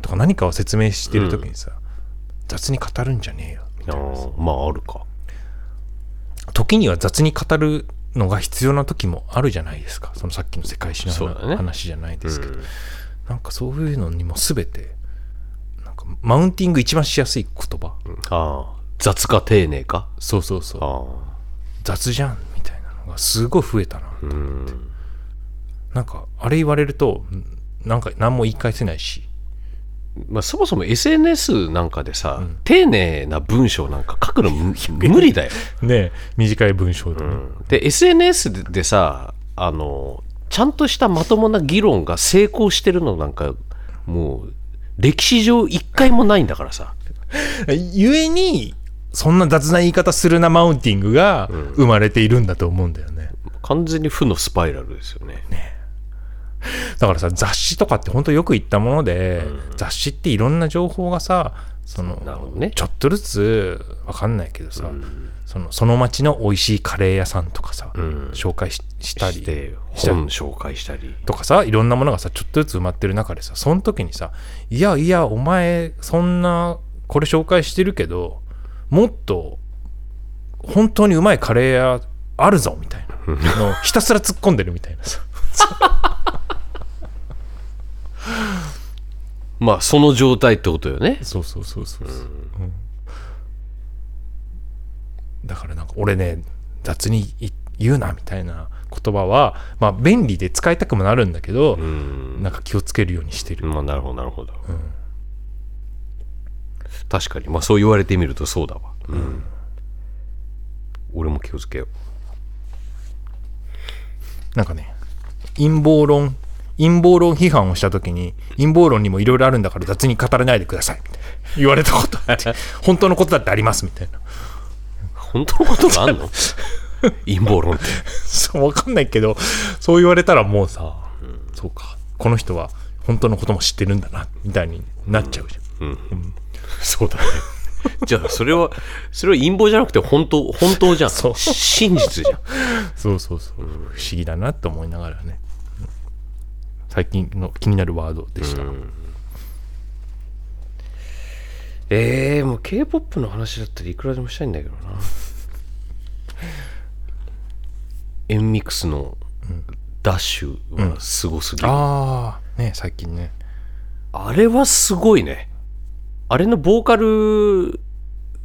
とか何かを説明してる時にさ、雑に語るんじゃねえよ。みあたいなーまああるか時には雑に語るのが必要な時もあるじゃないですか。そのさっきの世界史の話じゃないですけど、うん。なんかそういうのにも全てなんかマウンティング一番しやすい言葉、ああ。雑か丁寧か？そうそうそう。あ雑じゃんみたいなのがすごい増えたな、あうん。なんかあれ言われるとんなんか何も言い返せないしまあ、そもそも SNS なんかでさ、丁寧な文章なんか書くのむ [LAUGHS] 無理だよ、ね短い文章でね、で SNS ででさあのちゃんとしたまともな議論が成功してるのなんかもう歴史上一回もないんだからさ。[LAUGHS] ゆえにそんな雑な言い方するなマウンティングが生まれているんだと思うんだよね、完全に負のスパイラルですよね [LAUGHS] だからさ雑誌とかって本当よく言ったもので、雑誌っていろんな情報がさそのね。ちょっとずつわかんないけどさ、そのその町の美味しいカレー屋さんとかさ、ん。紹介ししたりして本紹介したり。とかさいろんなものがさちょっとずつ埋まってる中でさその時にさ「いやいやお前そんなこれ紹介してるけどもっと本当にうまいカレー屋あるぞ」みたいな。[LAUGHS] のをひたすら突っ込んでるみたいなさ [LAUGHS] まあその状態ってことよね。そうそうそうそうそう、うん。だからなんか俺ね雑にい言うなみたいな言葉はまあ便利で使いたくもなるんだけど、うん。なんか気をつけるようにしてる、まあなるほどなるほど、確かに。まあそう言われてみるとそうだわ、うん。俺も気をつけよなん。かね陰謀論陰謀論批判をした時に陰謀論にもいろいろあるんだから雑に語らないでください。言われたことあって [LAUGHS] 本当のことだってありますみたいな。う本当のことがあんの？[LAUGHS] 陰謀論って。そう分かんないけどそう言われたらもうさ、そうか。この人は本当のことも知ってるんだなみたいになっちゃうじゃん、そうだね。じゃあそれはそれは陰謀じゃなくて本当本当じゃん。そう。真実じゃん。そうそうそう、不思議だなって思いながらね。うん最近の気になるワードでした、えー、もう K-POP の話だったらいくらでもしたいんだけどな。エンミックスのダッシュはすごすぎる、ああね最近ね。あれはすごいね。あれのボーカル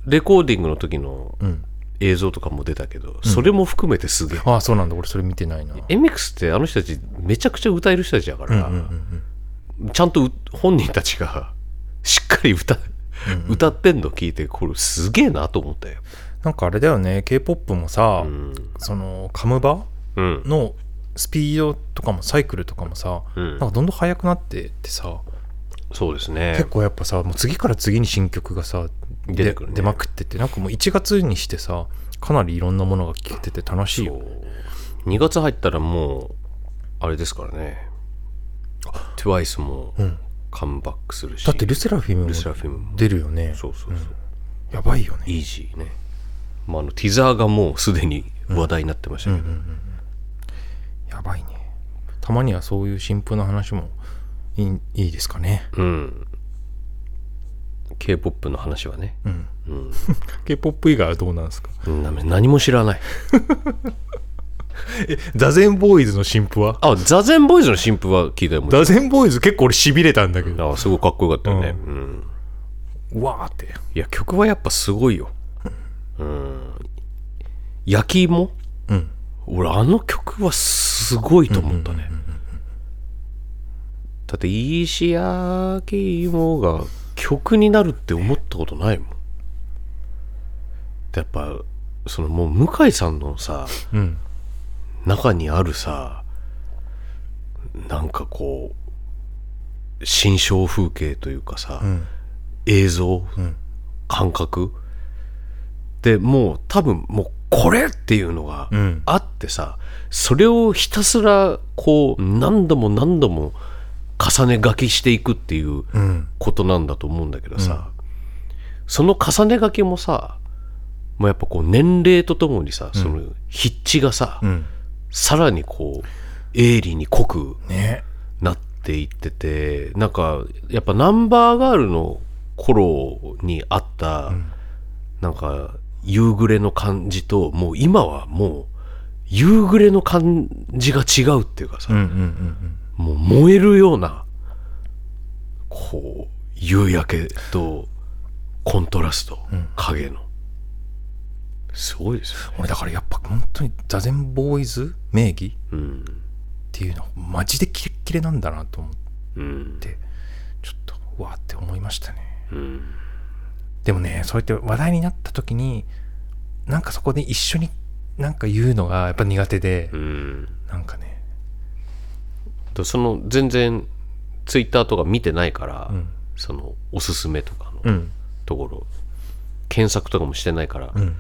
レコーディングの時のうん映像とかも出たけど、それも含めてすげえ。ああそうなんだ。俺それ見てないな。エンミックスってあの人たちめちゃくちゃ歌える人たちだから、ちゃんとう本人たちが [LAUGHS] しっかり歌,、歌ってんの聞いてこれすげえなと思ったよ。なんかあれだよね。K-POP もさ、うん。そのカムバうん。のスピードとかもサイクルとかもさ、うん。なんかどんどん速くなってってさそうですね。結。構やっぱさもう次から次に新曲がさ出てくるね。出まくっててなんかもう1月にしてさかなりいろんなものが聴けてて楽しいよ。ね2月入ったらもうあれですからね。TWICE もん。カムバックするし、だってルセラフィムもルセラフィムも。出るよね。そうそうそう、やばいよね。イージーね、まあ、あのティザーがもうすでに話題になってましたけど、ややばいね。たまにはそういう新婦の話もいいいいですかね。うん K-POP の話はね、[LAUGHS] k p o p 以外はどうなんですか？うん、な何も知ら [LAUGHS] ない。座禅ボーイズの新婦は？あザゼンボーイズの新婦は聞いたよ座禅ボーイズ結構俺しびれたんだけど。あすごいかっこよかったよね、うん。うわーって。いや曲はやっぱすごいよ。うん。焼き芋？うん。俺あの曲はすごいと思ったね。だって石焼き芋が曲になるって思ったことないもん。でやっぱそのもう向井さんのさうん。中にあるさなんかこう心象風景というかさ、ん。映像、ん。感覚。でもう多分もうこれっていうのがうん。あってさ、それをひたすらこう何度も何度も重ね書きしていくっていううんことなんだと思うんだけどさ、その重ね書きもさもうやっぱこう年齢とともにさ、その筆致がさ、うん。さらにこう鋭利に濃くね。なっていっててなんかやっぱナンバーガールの頃にあった、なんか夕暮れの感じともう今はもう夕暮れの感じが違うっていうかさ、うんうんうんもう燃えるようなこう夕焼けとコントラスト、影の。すごいですよね。俺だからやっぱ本当に座禅ボーイズ名義うん。っていうのマジでキレッキレなんだなと思っうん。てちょっとうわーって思いましたね。うん。でもねそうやって話題になった時になんかそこで一緒になんか言うのがやっぱ苦手で、うん。なんかねだその全然ツイッターとか見てないから、ん。そのおすすめとかのうん。ところ、検索とかもしてないから、うん。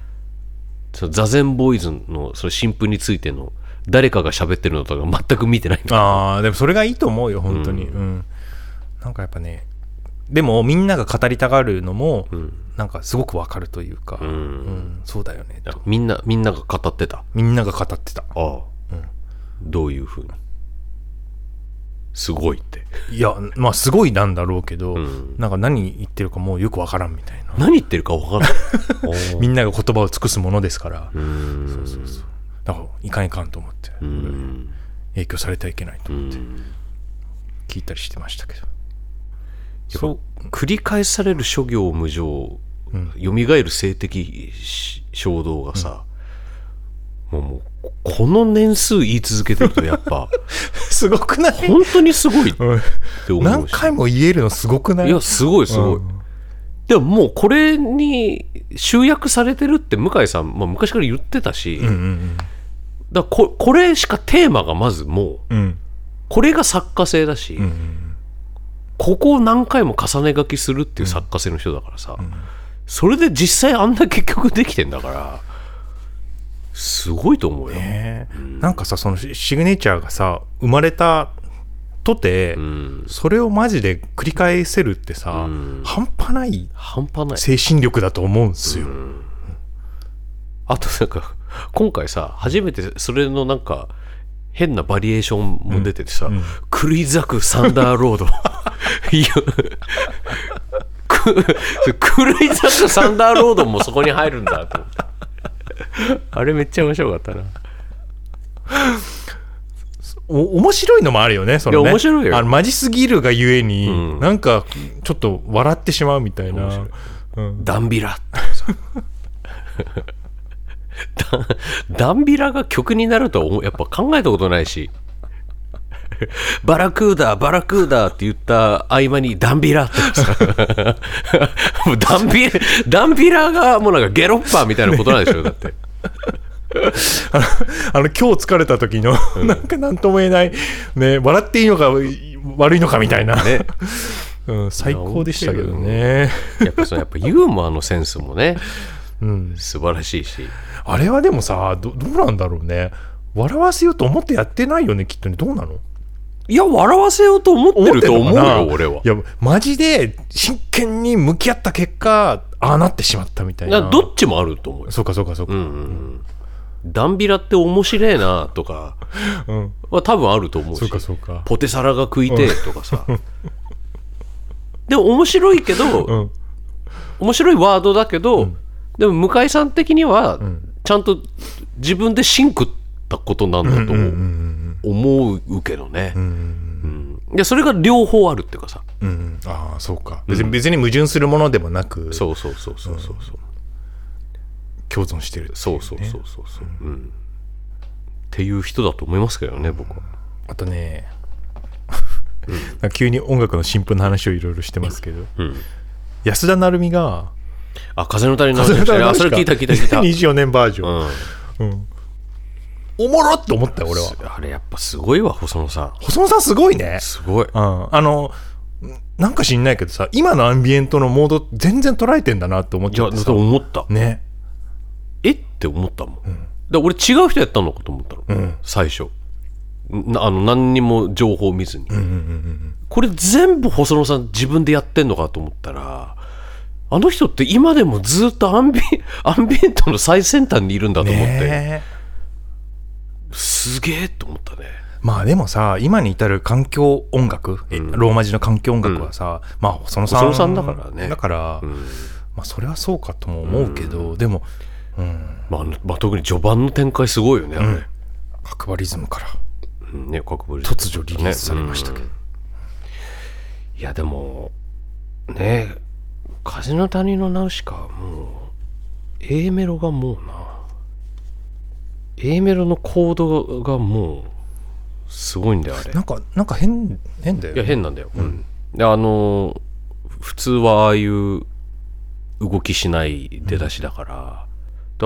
その座禅ボーイズのその新婦についての誰かが喋ってるのとか全く見てないああでもそれがいいと思うよ本当に。うん、なんかやっぱねでもみんなが語りたがるのも、ん。なんかすごくわかるというか、うん。うんそうだよねと。みんなみんなが語ってた。みんなが語ってた。ああ、どういうふうに？すごいって。いやまあすごいなんだろうけど、ん。なんか何言ってるかもうよくわからんみたいな。何言ってるか分からない [LAUGHS] おうみんなが言葉を尽くすものですから、うん。そうそうそう。だからいかんいかんと思って、うん。影響されてはいけないと思って。聞いたりしてましたけど、そう。繰り返される諸行無常、蘇る性的衝動がさ、もうもうこの年数言い続けてるとやっぱ。[LAUGHS] すごくない？本当にすごいってうん思うし何回も言えるのすごくない？いやすごいすごい、うん。でももうこれに集約されてるって向井さん、まあ、昔から言ってたし、うんうんだからここれしかテーマがまずもううん。うんこれが作家性だし、うんここを何回も重ね書きするっていう作家性の人だからさ、それで実際あんだけ曲できてんだからすごいと思うよ、ねなんかさそのシシグネチャーがさ生まれたとて、うん、それをマジで繰り返せるってさ、ん。半端ない半端ない。精神力だと思うんですよ、あとなんか今回さ初めてそれのなんか変なバリエーションも出ててさ、狂い咲くサンダーロード。[LAUGHS] いやく狂い咲くサンダーロードもそこに入るんだと思って [LAUGHS] あれめっちゃ面白かったな。[LAUGHS] お面白いのもあるよねそのね。いや面白いよ。あのマジすぎるがゆえに、うん。なんかちょっと笑ってしまうみたいな、うん、ダンビラ。[LAUGHS] ダダンビラが曲になるとやっぱ考えたことないし。バラクーダバラクーダって言った合間にダンビラ。ってダンビダンビラがもうなんかゲロッパーみたいなことなんでしょだってあの [LAUGHS] あの今日疲れた時の、なんか何とも言えない、ね、笑っていいのか悪いのかみたいな、ね。[LAUGHS] うん、最高でしたけどね、やっぱそのやっぱユーモアのセンスもね [LAUGHS] うん、素晴らしいし。あれはでもさどどうなんだろうね。笑わせようと思ってやってないよねきっとね。どうなの？いや笑わせようと思ってると思うよ俺は。いやマジで真剣に向き合った結果ああなってしまったみたいな。どっちもあると思うよ。そうかそうかそうか、うんうんうん。ダンビラって面白えなとか。[LAUGHS] うん。は多分あると思うし。そうかそうか。ポテサラが食いてえとかさ。[LAUGHS] でも面白いけど、うん。面白いワードだけど、でも向井さん的にはちゃんと自分でシンクったことなんだと思う。けどね、うんでそれが両方あるっていうかさ。うんああそうか。別に別に矛盾するものでもなくそうそうそうそうそうそう。共存してるそうそうそうそうそう、うん、っていう人だと思いますけどね僕は。あとね、急に音楽の新譜の話をいろいろしてますけど、安田成美があ風の谷の話。あそれ聞いた聞いた聞いた、[LAUGHS] 24年バージョン、うん、おもろって思ったよ俺は。あれやっぱすごいわ細野さん。細野さんすごいね。すごい。うん、あのなんか知んないけどさ今のアンビエントのモード全然捉えてんだなって思っちゃってさ。思った。ね。え？って思ったもん、で俺違う人やったのかと思ったの、最初。なあの何にも情報を見ずに、これ全部細野さん自分でやってんのかと思ったらあの人って今でもずっとアンビアンビエントの最先端にいるんだと思って、ねすげえと思ったね。まあでもさ今に至る環境音楽、えローマ字の環境音楽はさ、まあ細野さん細野さんだからね。だから、まあそれはそうかとも思うけど、でも、うん、まあ、まあ、特に序盤の展開すごいよねあれ、角張リズムから。うんね角張り突如リリースされましたけど、いやでもね風の谷のナウシカはもう A メロがもうな A メロのコードがもうすごいんだよあれ。なんかなんか変変だよいや変なんだよ、うん。であのー普通はああいう動きしない出だしだから,、だか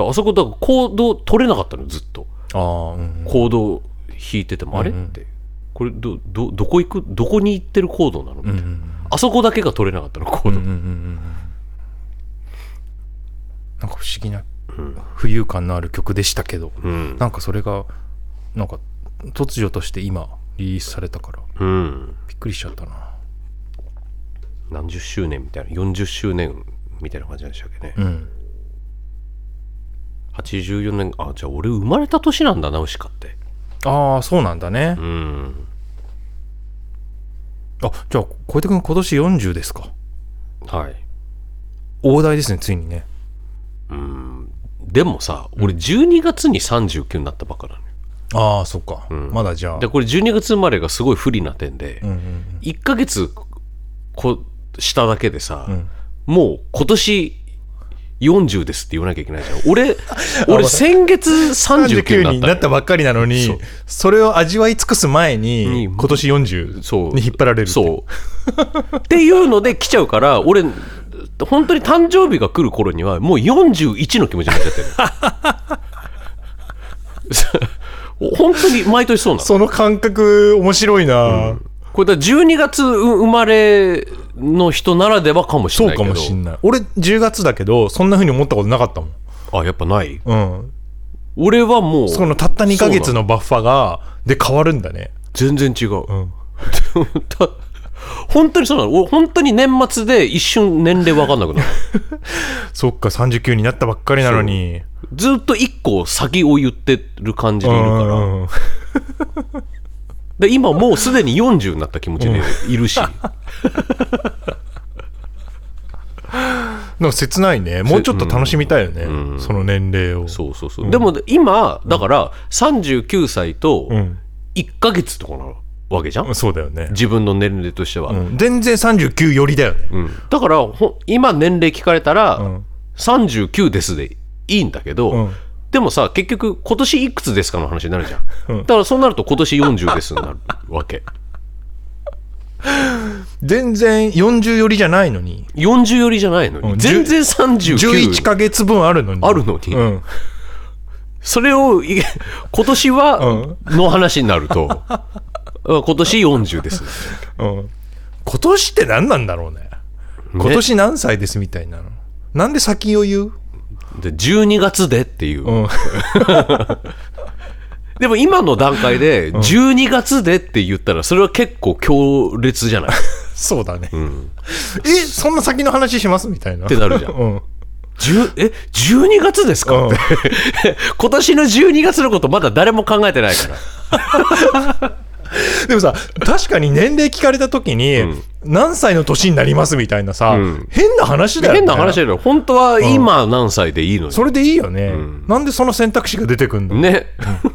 らあそこだからコード取れなかったのずっと。ああうんコード弾いてても、あれ？って。これどどどこ行く？どこに行ってるコードなの？みたいな、あそこだけが取れなかったのコード、なんか不思議な浮遊感のある曲でしたけど、うん。なんかそれがなんか突如として今リリースされたからうん、びっくりしちゃったな。何十周年みたいな40周年みたいな感じでしたっけね、うん。84年あじゃあ俺生まれた年なんだナウシカって。ああそうなんだね、うん。あじゃあ小出君今年40ですか？はい。大台ですねついにねでもさ俺12月に39になったばっかなのよ。ああそっか、まだじゃあ。でこれ12月生まれがすごい不利な点で、うんうん1ヶ月こしただけでさ、もう今年40ですって言わなきゃいけないじゃん。俺 [LAUGHS] 俺先月39 39になっになったたばっかりなのにそう。それを味わい尽くす前にに今年40そう。に引っ張られるそう。[LAUGHS] っていうので来ちゃうから俺本当に誕生日が来る頃にはもう41の気持ちになっちゃってる。[LAUGHS] 本当に毎年そうなの。その感覚面白いな、これだから12月生まれの人ならではかもしれそうかないけど。もしんない。俺10月だけどそんな風に思ったことなかったもん。あやっぱない？うん。俺はもうそのたった2ヶ月のバッファがで変わるんだね。全然違う、ん。た [LAUGHS] 本当にそうなの？俺本当に年末で一瞬年齢分かんなくなる [LAUGHS] そっか39になったばっかりなのに。ずっと一個先を言ってる感じでいるから、うんうんで今もうすでに40になった気持ちでいるし、なんか切ないね。もうちょっと楽しみたいよね、その年齢を。そうそうそう、でも今だから39歳とん。1ヶ月とかなわけじゃん、そうだよね、自分の年齢としては、うん。全然39よりだよね、うん。だからほ今年齢聞かれたら、ん。39ですでいいんだけど、うん。でもさ結局今年いくつですかの話になるじゃん、だからそうなると今年40ですになるわけ。全然40よりじゃないのに。40よりじゃないのに、うん。全然39 11ヶ月分あるのに。あるのに。うん、それをい今年はの話になると、今年40です。[LAUGHS] うん、今年って何なんだろうね。今年何歳ですみたいなの。なんで先を言う、で12月でっていう、うん、[LAUGHS] でも今の段階で12月でって言ったらそれは結構強烈じゃない？っ [LAUGHS] そうだね、えそんな先の話します？みたいな。ってなるじゃん。うん、10え12月ですか、うん。今年の12月のことまだ誰も考えてないから [LAUGHS] でもさ確かに年齢聞かれた時に、何歳の年になりますみたいなさ、ん。変な話だよね。変な話だよ。本当は今何歳でいいのに、それでいいよね、なんでその選択肢が出てくんの、ね、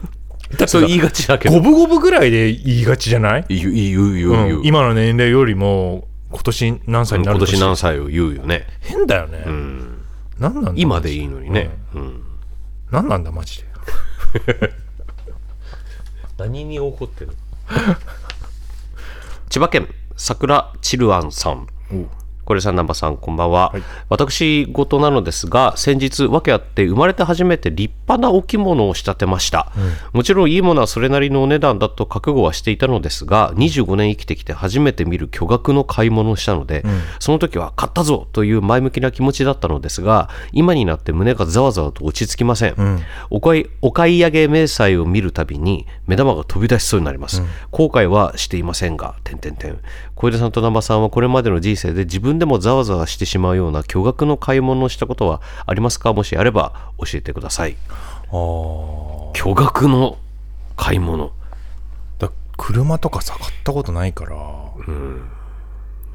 [LAUGHS] そう言いがちだけど。五分五分ぐらいで言いがちじゃない、言う言う言う言う、うん。今の年齢よりも今年何歳にな今る年何歳を言うよね。変だよね、何なんだ？今でいいのにね、うん。何なんだマジで。[LAUGHS] 何に怒ってる [LAUGHS] 千葉県桜チルアンさん。これさん南波さんこんばんは、私事なのですが先日訳あって生まれて初めて立派な置物を仕立てました、もちろんいいものはそれなりのお値段だと覚悟はしていたのですが25年生きてきて初めて見る巨額の買い物をしたので、その時は買ったぞという前向きな気持ちだったのですが今になって胸がざわざわと落ち着きません、お買いお買い上げ明細を見るたびに目玉が飛び出しそうになります、後悔はしていませんが点々点小出さんと南波さんはこれまでの人生で自分でもざわざわしてしまうような巨額の買い物をしたことはありますか？もしあれば教えてください。あー。巨額の買い物。だ車とかさ買ったことないから、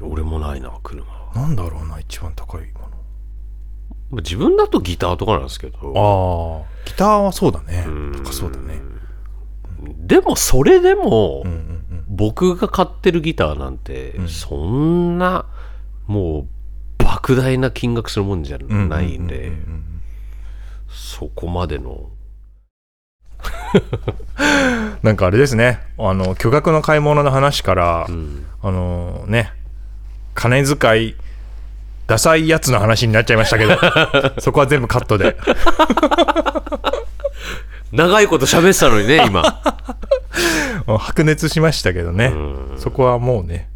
俺もないな車。なんだろうな一番高いも自分だとギターとかなんですけど。のああギターはそうだね。高そうだね。でもそれでも、うんうんうん僕が買ってるギターなんて、そんなもう莫大な金額するもんじゃないんで、そこまでの。[LAUGHS] なんかあれですね。あの巨額の買い物の話から、ん。あのね。金遣いダサいやつの話になっちゃいましたけど。[LAUGHS] そこは全部カットで。長いこと喋ってたのにね今 [LAUGHS] [LAUGHS] 白熱しましたけどね。そこはもうね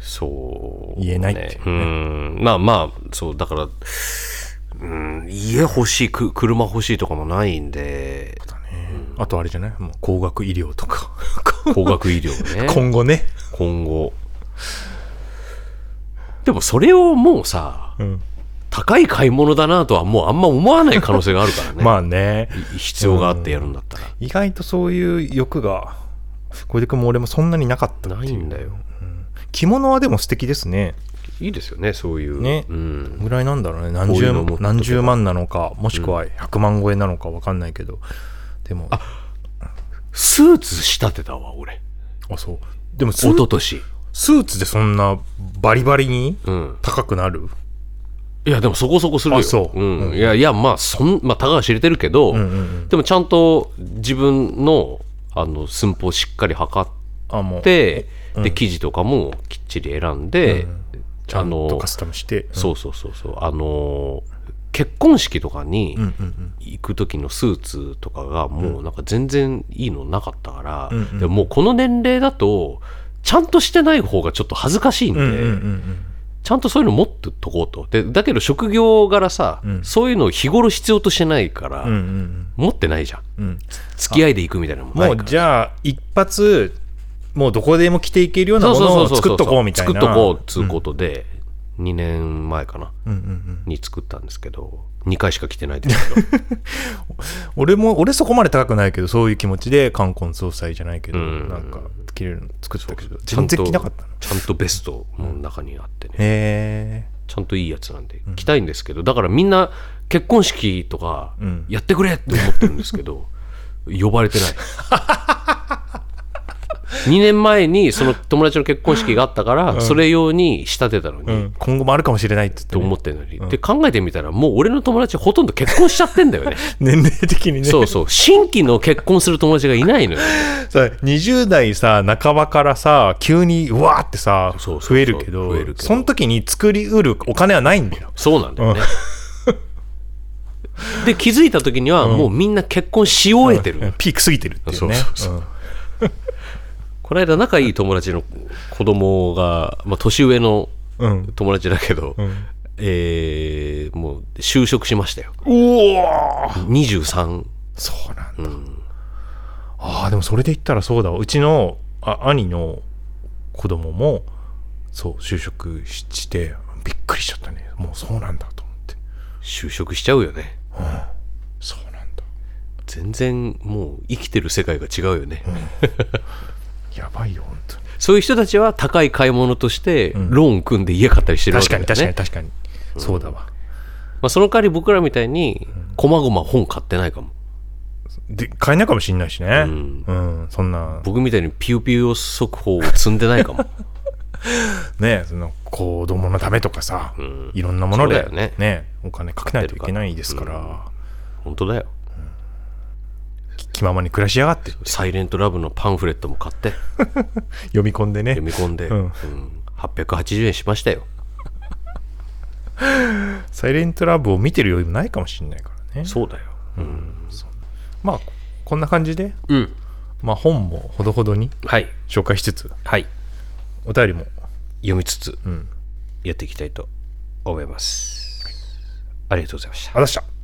そう、言えないっていうね。うん。まあまあそうだからうん家欲しいく車欲しいとかもないんで。あとあれじゃない？もう高額医療とか。[LAUGHS] 高額医療ね。[LAUGHS] 今後ね、今後。でもそれをもうさうん高い買い物だなとはもうあんま思わない可能性があるからね。[LAUGHS] まあね。い必要があってやるんだったら、意外とそういう欲が小出君も俺もそんなになかったないんだよ。着物はでも素敵ですね。いいですよねそういう。ね。うん、ぐらいなんだろうね。何十何十万なのかもしくは100万超えなのか分かんないけど。でも。あスーツ仕立てたわ俺。そう。でも一昨年。スーツでそんなバリバリにうん。高くなる？いやでもそこそこするよ。あそう。うん。うん。いやいやまあそんまあたかが知れてるけど、うんうんでもちゃんと自分のあの寸法をしっかり測っあもう。て、で生地とかもきっちり選んで、ちゃんあのとカスタムして。そうそうそうそう。あの結婚式とかにうんうんうん。行く時のスーツとかがもうなんか全然いいのなかったから、うんうん。でももうこの年齢だとちゃんとしてない方がちょっと恥ずかしいんで、うんうんうんうんちゃんとそういうの持ってとこうと。でだけど職業柄さ、うん。そういうのを日頃必要としてないから、うんうん持ってないじゃん。うん。うん付き合いで行くみたいなのもないもうからじゃあ一発もうどこでも着ていけるようなものを作っとこうみたいな。作っとこうっつうことで、2年前かな。うんうんうん。に作ったんですけど2回しか着てないですけど。[LAUGHS] 俺も俺そこまで高くないけどそういう気持ちで冠婚葬祭じゃないけどうん。なんか着れるの作ったけどちゃんと全然着なかったのちゃんとベストも中にあってね、へちゃんといいやつなんで着たいんですけどだからみんな結婚式とかうん。やってくれって思ってるんですけど、呼ばれてない。[LAUGHS] 2年前にその友達の結婚式があったから、それ用に仕立てたのに、え、うん、今後もあるかもしれないって言ってね、と思ってるのに、で考えてみたらもう俺の友達ほとんど結婚しちゃってんだよね。[LAUGHS] 年齢的にね。そうそう。新規の結婚する友達がいないのよさ20代さ半ばからさ急にうわーってさ増えるけどその時に作りうるお金はないんだよ。そうなんだよね、[LAUGHS] で気づいた時にはもうみんな結婚し終えてる、ピーク過ぎてるっていうね。そうそう [LAUGHS] この間仲いい友達の子供が、まあ、年上のうん。うん友達だけど、ん。えーもう就職しましたよ。うおー。23そうなんだ、ああでもそれで言ったらそうだわ。うちのあ兄の子供もそう就職ししてびっくりしちゃったね。もうそうなんだと思って。就職しちゃうよね。そうなんだ。全然もう生きてる世界が違うよね、やばいよ本当に。そういう人たちは高い買い物としてローン組んで家買ったりしてるわけ確かだよね。に確かに確かに、そうだわ。まあ、その代わり僕らみたいにこまごま本買ってないかもで買えないかもしんないしね。ん。うん、そんな。僕みたいにピューピュー速報を積んでないかも。[LAUGHS] ねその子供のためとかさ、いろんなものでね。ねお金かけないといけないですから、本当だよ。き気ままに暮らしやがって。サイレントラブのパンフレットも買って。[LAUGHS] 読み込んでね。読み込んで、うん。うん。880円しましたよ。[LAUGHS] サイレントラブを見てる余裕もないかもしれないからね。そうだよまあこんな感じで、うん。まあ、本もほどほどにはい。紹介しつつはい。お便りも読みつつうん。やっていきたいと思います。ありがとうございました。あざした